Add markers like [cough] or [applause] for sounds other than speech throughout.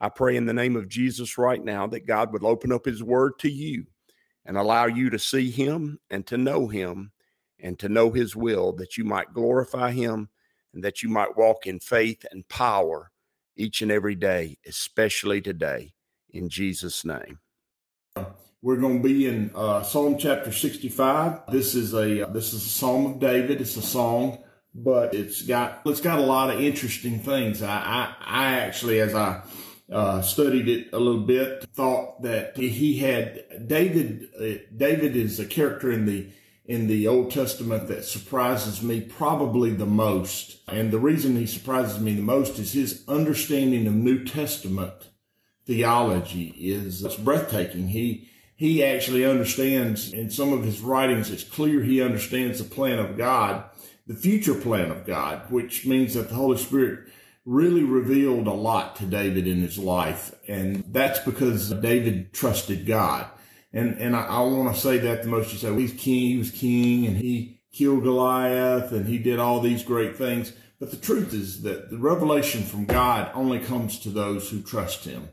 I pray in the name of Jesus right now that God would open up his word to you and allow you to see him and to know him and to know his will, that you might glorify him and that you might walk in faith and power each and every day, especially today, in Jesus' name. We're going to be in uh, Psalm chapter 65. This is a uh, this is a Psalm of David. It's a song, but it's got it's got a lot of interesting things. I I, I actually, as I uh, studied it a little bit, thought that he had David. Uh, David is a character in the in the Old Testament that surprises me probably the most. And the reason he surprises me the most is his understanding of New Testament theology is breathtaking. He he actually understands in some of his writings, it's clear he understands the plan of God, the future plan of God, which means that the Holy Spirit really revealed a lot to David in his life. And that's because David trusted God. And, and I, I want to say that the most you say, well, he's king, he was king and he killed Goliath and he did all these great things. But the truth is that the revelation from God only comes to those who trust him.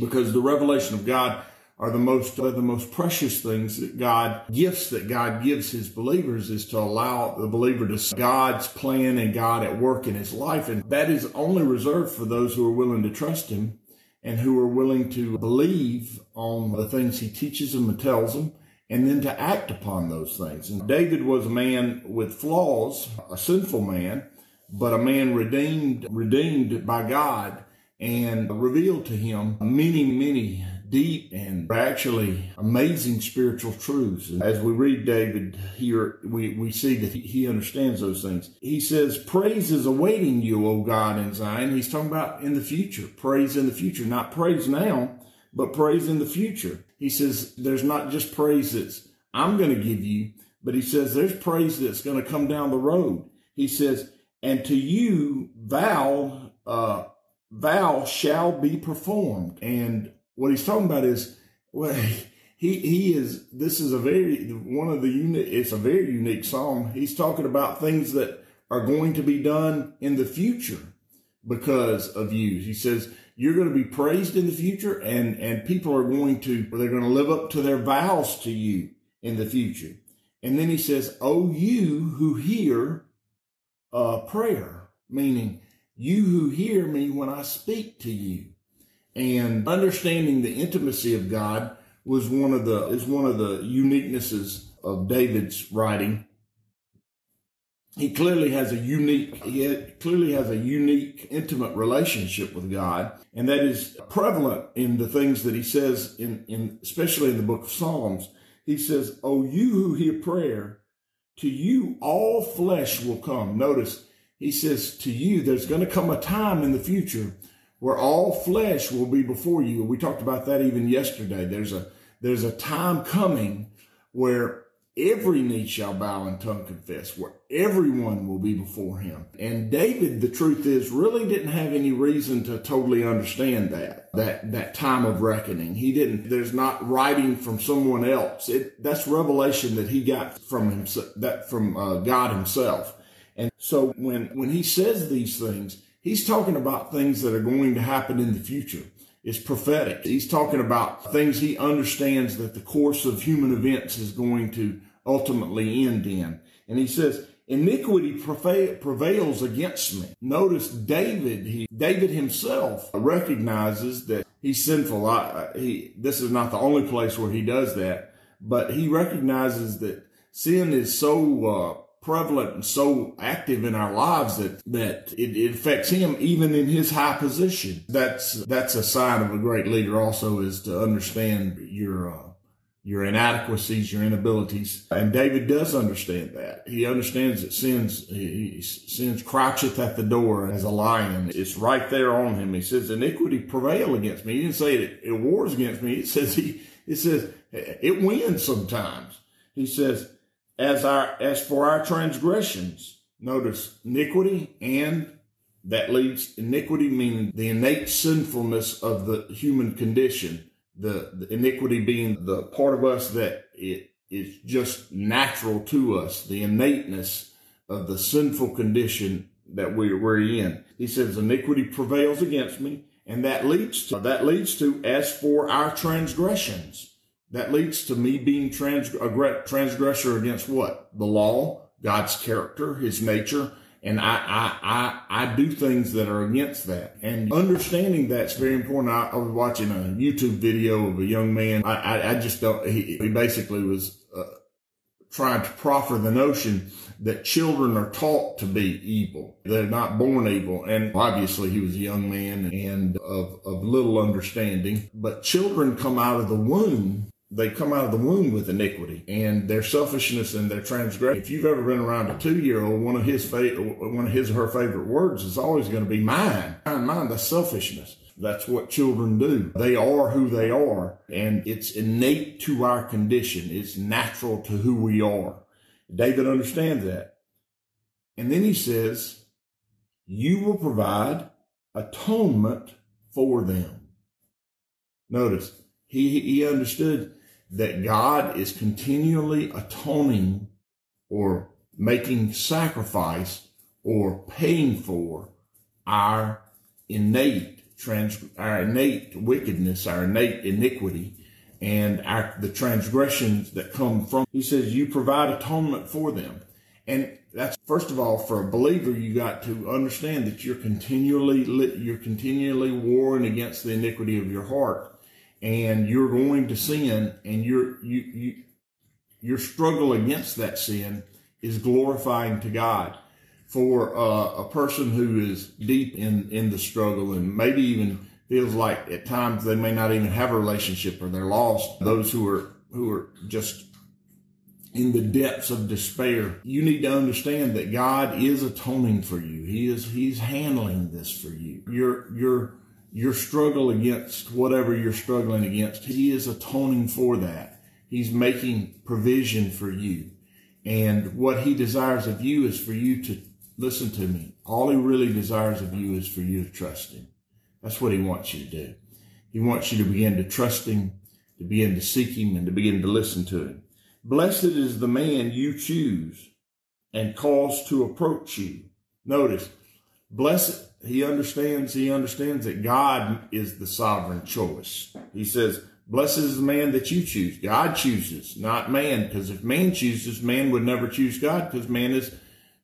Because the revelation of God are the most the most precious things that God gifts that God gives his believers is to allow the believer to see God's plan and God at work in his life and that is only reserved for those who are willing to trust him and who are willing to believe on the things he teaches them and tells them and then to act upon those things. And David was a man with flaws, a sinful man, but a man redeemed redeemed by God and revealed to him many many deep and actually amazing spiritual truths. And as we read David here, we, we see that he, he understands those things. He says, praise is awaiting you, O God, in Zion. He's talking about in the future, praise in the future, not praise now, but praise in the future. He says, there's not just praise I'm going to give you, but he says there's praise that's going to come down the road. He says, and to you, vow, uh, vow shall be performed. And what he's talking about is, well, [laughs] he, he is, this is a very, one of the unique, it's a very unique psalm. He's talking about things that are going to be done in the future because of you. He says, you're going to be praised in the future and, and people are going to, they're going to live up to their vows to you in the future. And then he says, Oh, you who hear uh, prayer, meaning you who hear me when I speak to you and understanding the intimacy of God was one of the is one of the uniquenesses of David's writing. He clearly has a unique he clearly has a unique intimate relationship with God, and that is prevalent in the things that he says in, in especially in the book of Psalms. He says, "Oh, you who hear prayer, to you all flesh will come." Notice he says, "To you, there's going to come a time in the future." Where all flesh will be before you. We talked about that even yesterday. There's a, there's a time coming where every knee shall bow and tongue confess, where everyone will be before him. And David, the truth is, really didn't have any reason to totally understand that, that, that time of reckoning. He didn't, there's not writing from someone else. It, that's revelation that he got from himself, that from uh, God himself. And so when, when he says these things, He's talking about things that are going to happen in the future. It's prophetic. He's talking about things he understands that the course of human events is going to ultimately end in. And he says, iniquity prevails against me. Notice David, he, David himself recognizes that he's sinful. I, he, this is not the only place where he does that, but he recognizes that sin is so, uh, prevalent and so active in our lives that that it, it, affects him even in his high position. That's that's a sign of a great leader. Also, is to understand your uh, your inadequacies, your inabilities. And David does understand that. He understands that sins, he, sins croucheth at the door as a lion. It's right there on him. He says, iniquity prevail against me. He didn't say it, it wars against me. It says he, it says it wins sometimes. He says, as our, as for our transgressions, notice iniquity and that leads iniquity meaning the innate sinfulness of the human condition the, the iniquity being the part of us that it is just natural to us the innateness of the sinful condition that we, we're in. He says iniquity prevails against me and that leads to that leads to as for our transgressions that leads to me being a transgressor against what the law god's character his nature and I, I, I, I do things that are against that. And understanding that's very important. I, I was watching a YouTube video of a young man. I, I, I just don't, he, he basically was uh, trying to proffer the notion that children are taught to be evil. They're not born evil. And obviously he was a young man and of, of little understanding, but children come out of the womb they come out of the womb with iniquity and their selfishness and their transgression. If you've ever been around a two year old, one of his fa- one of his or her favorite words is always going to be mine. Mine, mine. That's selfishness. That's what children do. They are who they are and it's innate to our condition. It's natural to who we are. David understands that. And then he says, you will provide atonement for them. Notice he, he understood that God is continually atoning or making sacrifice or paying for our innate trans, our innate wickedness, our innate iniquity, and our, the transgressions that come from. He says, you provide atonement for them. And that's first of all, for a believer, you got to understand that you're continually, you're continually warring against the iniquity of your heart and you're going to sin and your you, you your struggle against that sin is glorifying to God. For uh, a person who is deep in in the struggle and maybe even feels like at times they may not even have a relationship or they're lost, those who are who are just in the depths of despair, you need to understand that God is atoning for you. He is He's handling this for you. You're you're your struggle against whatever you're struggling against, He is atoning for that. He's making provision for you. And what He desires of you is for you to listen to me. All He really desires of you is for you to trust Him. That's what He wants you to do. He wants you to begin to trust Him, to begin to seek Him, and to begin to listen to Him. Blessed is the man you choose and cause to approach you. Notice, blessed he understands he understands that God is the sovereign choice. He says, "Blessed is the man that you choose. God chooses, not man, because if man chooses, man would never choose God because man is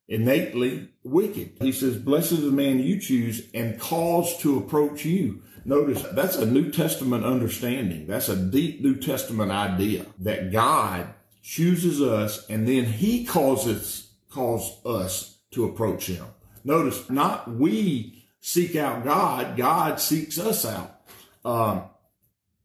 innately wicked." He says, "Blessed is the man you choose and cause to approach you." Notice that's a New Testament understanding. That's a deep New Testament idea that God chooses us and then he causes calls us to approach him. Notice, not we seek out God, God seeks us out. Um,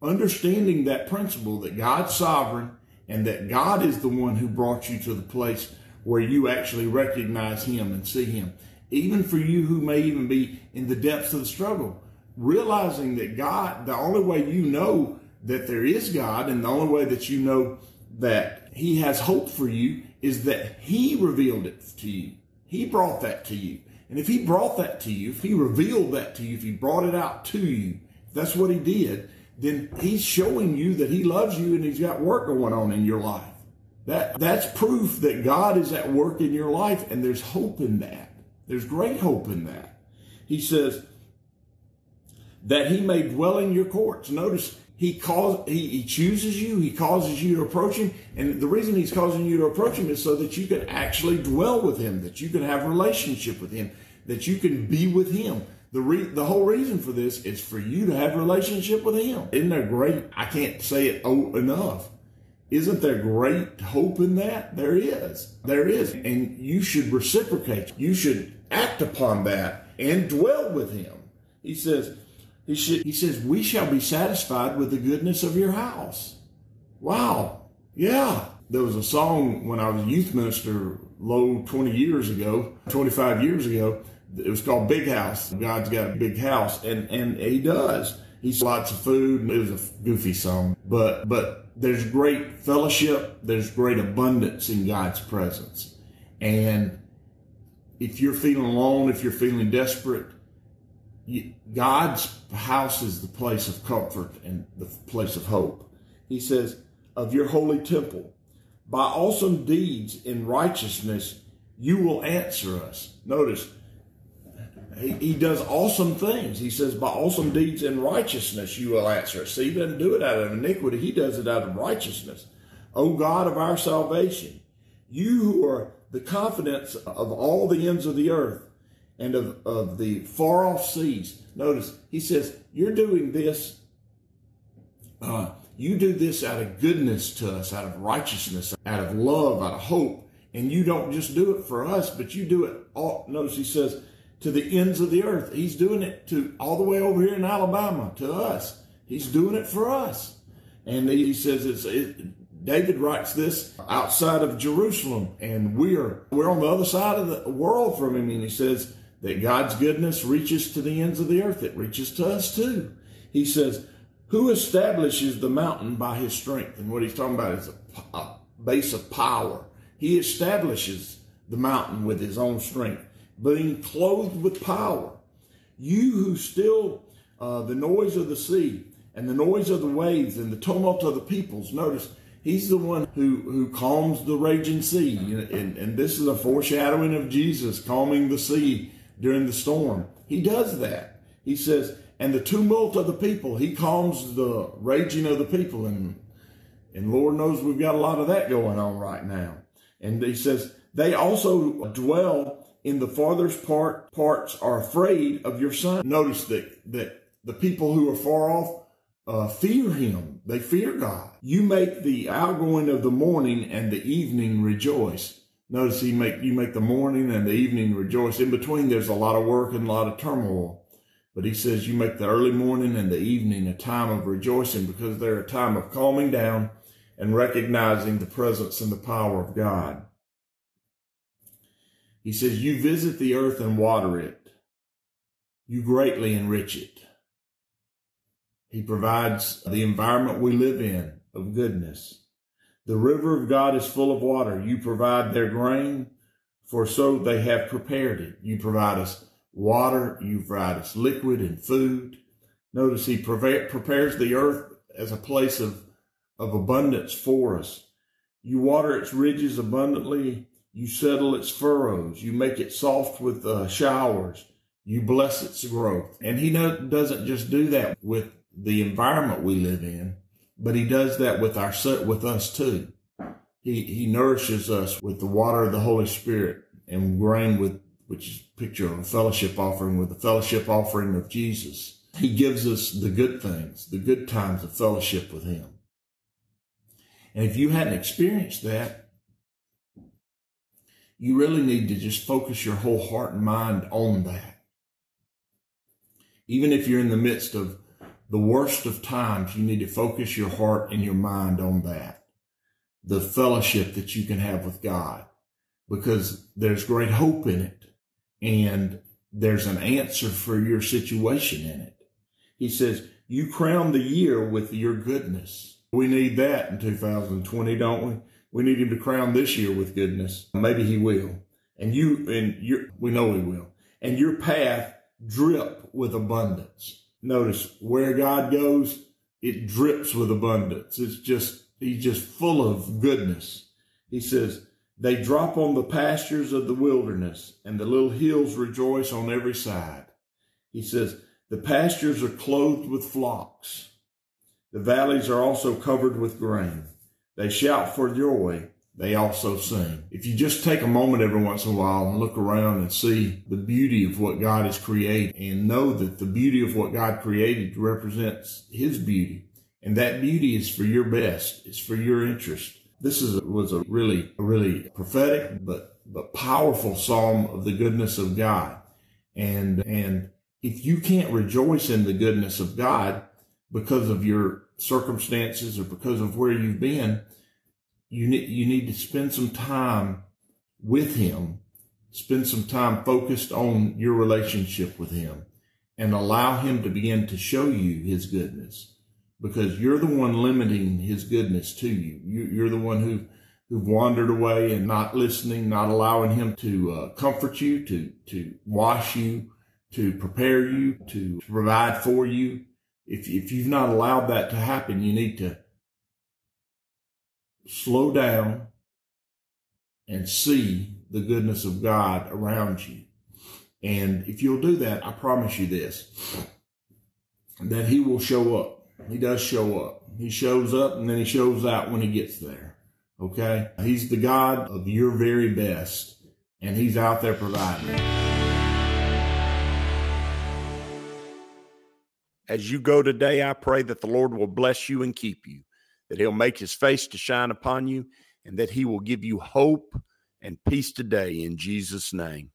understanding that principle that God's sovereign and that God is the one who brought you to the place where you actually recognize Him and see Him. Even for you who may even be in the depths of the struggle, realizing that God, the only way you know that there is God and the only way that you know that He has hope for you is that He revealed it to you. He brought that to you. And if he brought that to you, if he revealed that to you, if he brought it out to you, that's what he did, then he's showing you that he loves you and he's got work going on in your life. That, that's proof that God is at work in your life and there's hope in that. There's great hope in that. He says that he may dwell in your courts. Notice he calls he, he chooses you he causes you to approach him and the reason he's causing you to approach him is so that you can actually dwell with him that you can have relationship with him that you can be with him. The re- the whole reason for this is for you to have relationship with him. Isn't there great i can't say it enough. Isn't there great hope in that? There is. There is. And you should reciprocate. You should act upon that and dwell with him. He says he, should, he says, We shall be satisfied with the goodness of your house. wow, yeah. There was a song when I was a youth minister, low 20 years ago, 25 years ago. It was called Big House. God's got a big house, and, and he does. He's lots of food. It was a goofy song, but, but there's great fellowship. There's great abundance in God's presence. And if you're feeling alone, if you're feeling desperate, God's house is the place of comfort and the place of hope. He says, of your holy temple, by awesome deeds in righteousness, you will answer us. Notice, he, he does awesome things. He says, by awesome deeds in righteousness, you will answer us. See, he doesn't do it out of iniquity. He does it out of righteousness. O God of our salvation, you who are the confidence of all the ends of the earth, and of, of the far off seas. Notice, he says, You're doing this, uh, you do this out of goodness to us, out of righteousness, out of love, out of hope. And you don't just do it for us, but you do it all. Notice he says, to the ends of the earth. He's doing it to all the way over here in Alabama to us. He's doing it for us. And he says it's, it, David writes this outside of Jerusalem and we're, we're on the other side of the world from him. And he says, that God's goodness reaches to the ends of the earth. It reaches to us too. He says, who establishes the mountain by his strength? And what he's talking about is a, a base of power. He establishes the mountain with his own strength, being clothed with power. You who still uh, the noise of the sea and the noise of the waves and the tumult of the peoples. Notice he's the one who, who calms the raging sea. And, and this is a foreshadowing of Jesus calming the sea during the storm. He does that. He says, and the tumult of the people, he calms the raging of the people. And, and Lord knows we've got a lot of that going on right now. And he says, they also dwell in the farthest part parts are afraid of your son. Notice that, that the people who are far off uh, fear him. They fear God. You make the outgoing of the morning and the evening rejoice. Notice he make you make the morning and the evening rejoice. In between, there's a lot of work and a lot of turmoil. But he says you make the early morning and the evening a time of rejoicing because they're a time of calming down and recognizing the presence and the power of God. He says, You visit the earth and water it. You greatly enrich it. He provides the environment we live in of goodness. The river of God is full of water. You provide their grain, for so they have prepared it. You provide us water. You provide us liquid and food. Notice he prepares the earth as a place of, of abundance for us. You water its ridges abundantly. You settle its furrows. You make it soft with uh, showers. You bless its growth. And he doesn't just do that with the environment we live in, but he does that with our set, with us too. He he nourishes us with the water of the Holy Spirit and grain with which is a picture of a fellowship offering with the fellowship offering of Jesus. He gives us the good things, the good times of fellowship with him. And if you hadn't experienced that, you really need to just focus your whole heart and mind on that. Even if you're in the midst of the worst of times, you need to focus your heart and your mind on that. The fellowship that you can have with God because there's great hope in it and there's an answer for your situation in it. He says, you crown the year with your goodness. We need that in 2020, don't we? We need him to crown this year with goodness. Maybe he will. And you, and you, we know he will. And your path drip with abundance. Notice where God goes, it drips with abundance. It's just, he's just full of goodness. He says, they drop on the pastures of the wilderness and the little hills rejoice on every side. He says, the pastures are clothed with flocks. The valleys are also covered with grain. They shout for joy they also sing. If you just take a moment every once in a while and look around and see the beauty of what God has created and know that the beauty of what God created represents his beauty. And that beauty is for your best. It's for your interest. This is, was a really, really prophetic, but, but powerful psalm of the goodness of God. And, and if you can't rejoice in the goodness of God, because of your circumstances or because of where you've been, you need, you need to spend some time with him, spend some time focused on your relationship with him and allow him to begin to show you his goodness because you're the one limiting his goodness to you. you are the one who, who wandered away and not listening, not allowing him to uh, comfort you, to, to wash you, to prepare you, to provide for you. If, if you've not allowed that to happen, you need to slow down and see the goodness of God around you. And if you'll do that, I promise you this, that he will show up. He does show up. He shows up and then he shows out when he gets there. Okay. He's the God of your very best and he's out there providing. As you go today, I pray that the Lord will bless you and keep you, that he'll make his face to shine upon you, and that he will give you hope and peace today in Jesus' name.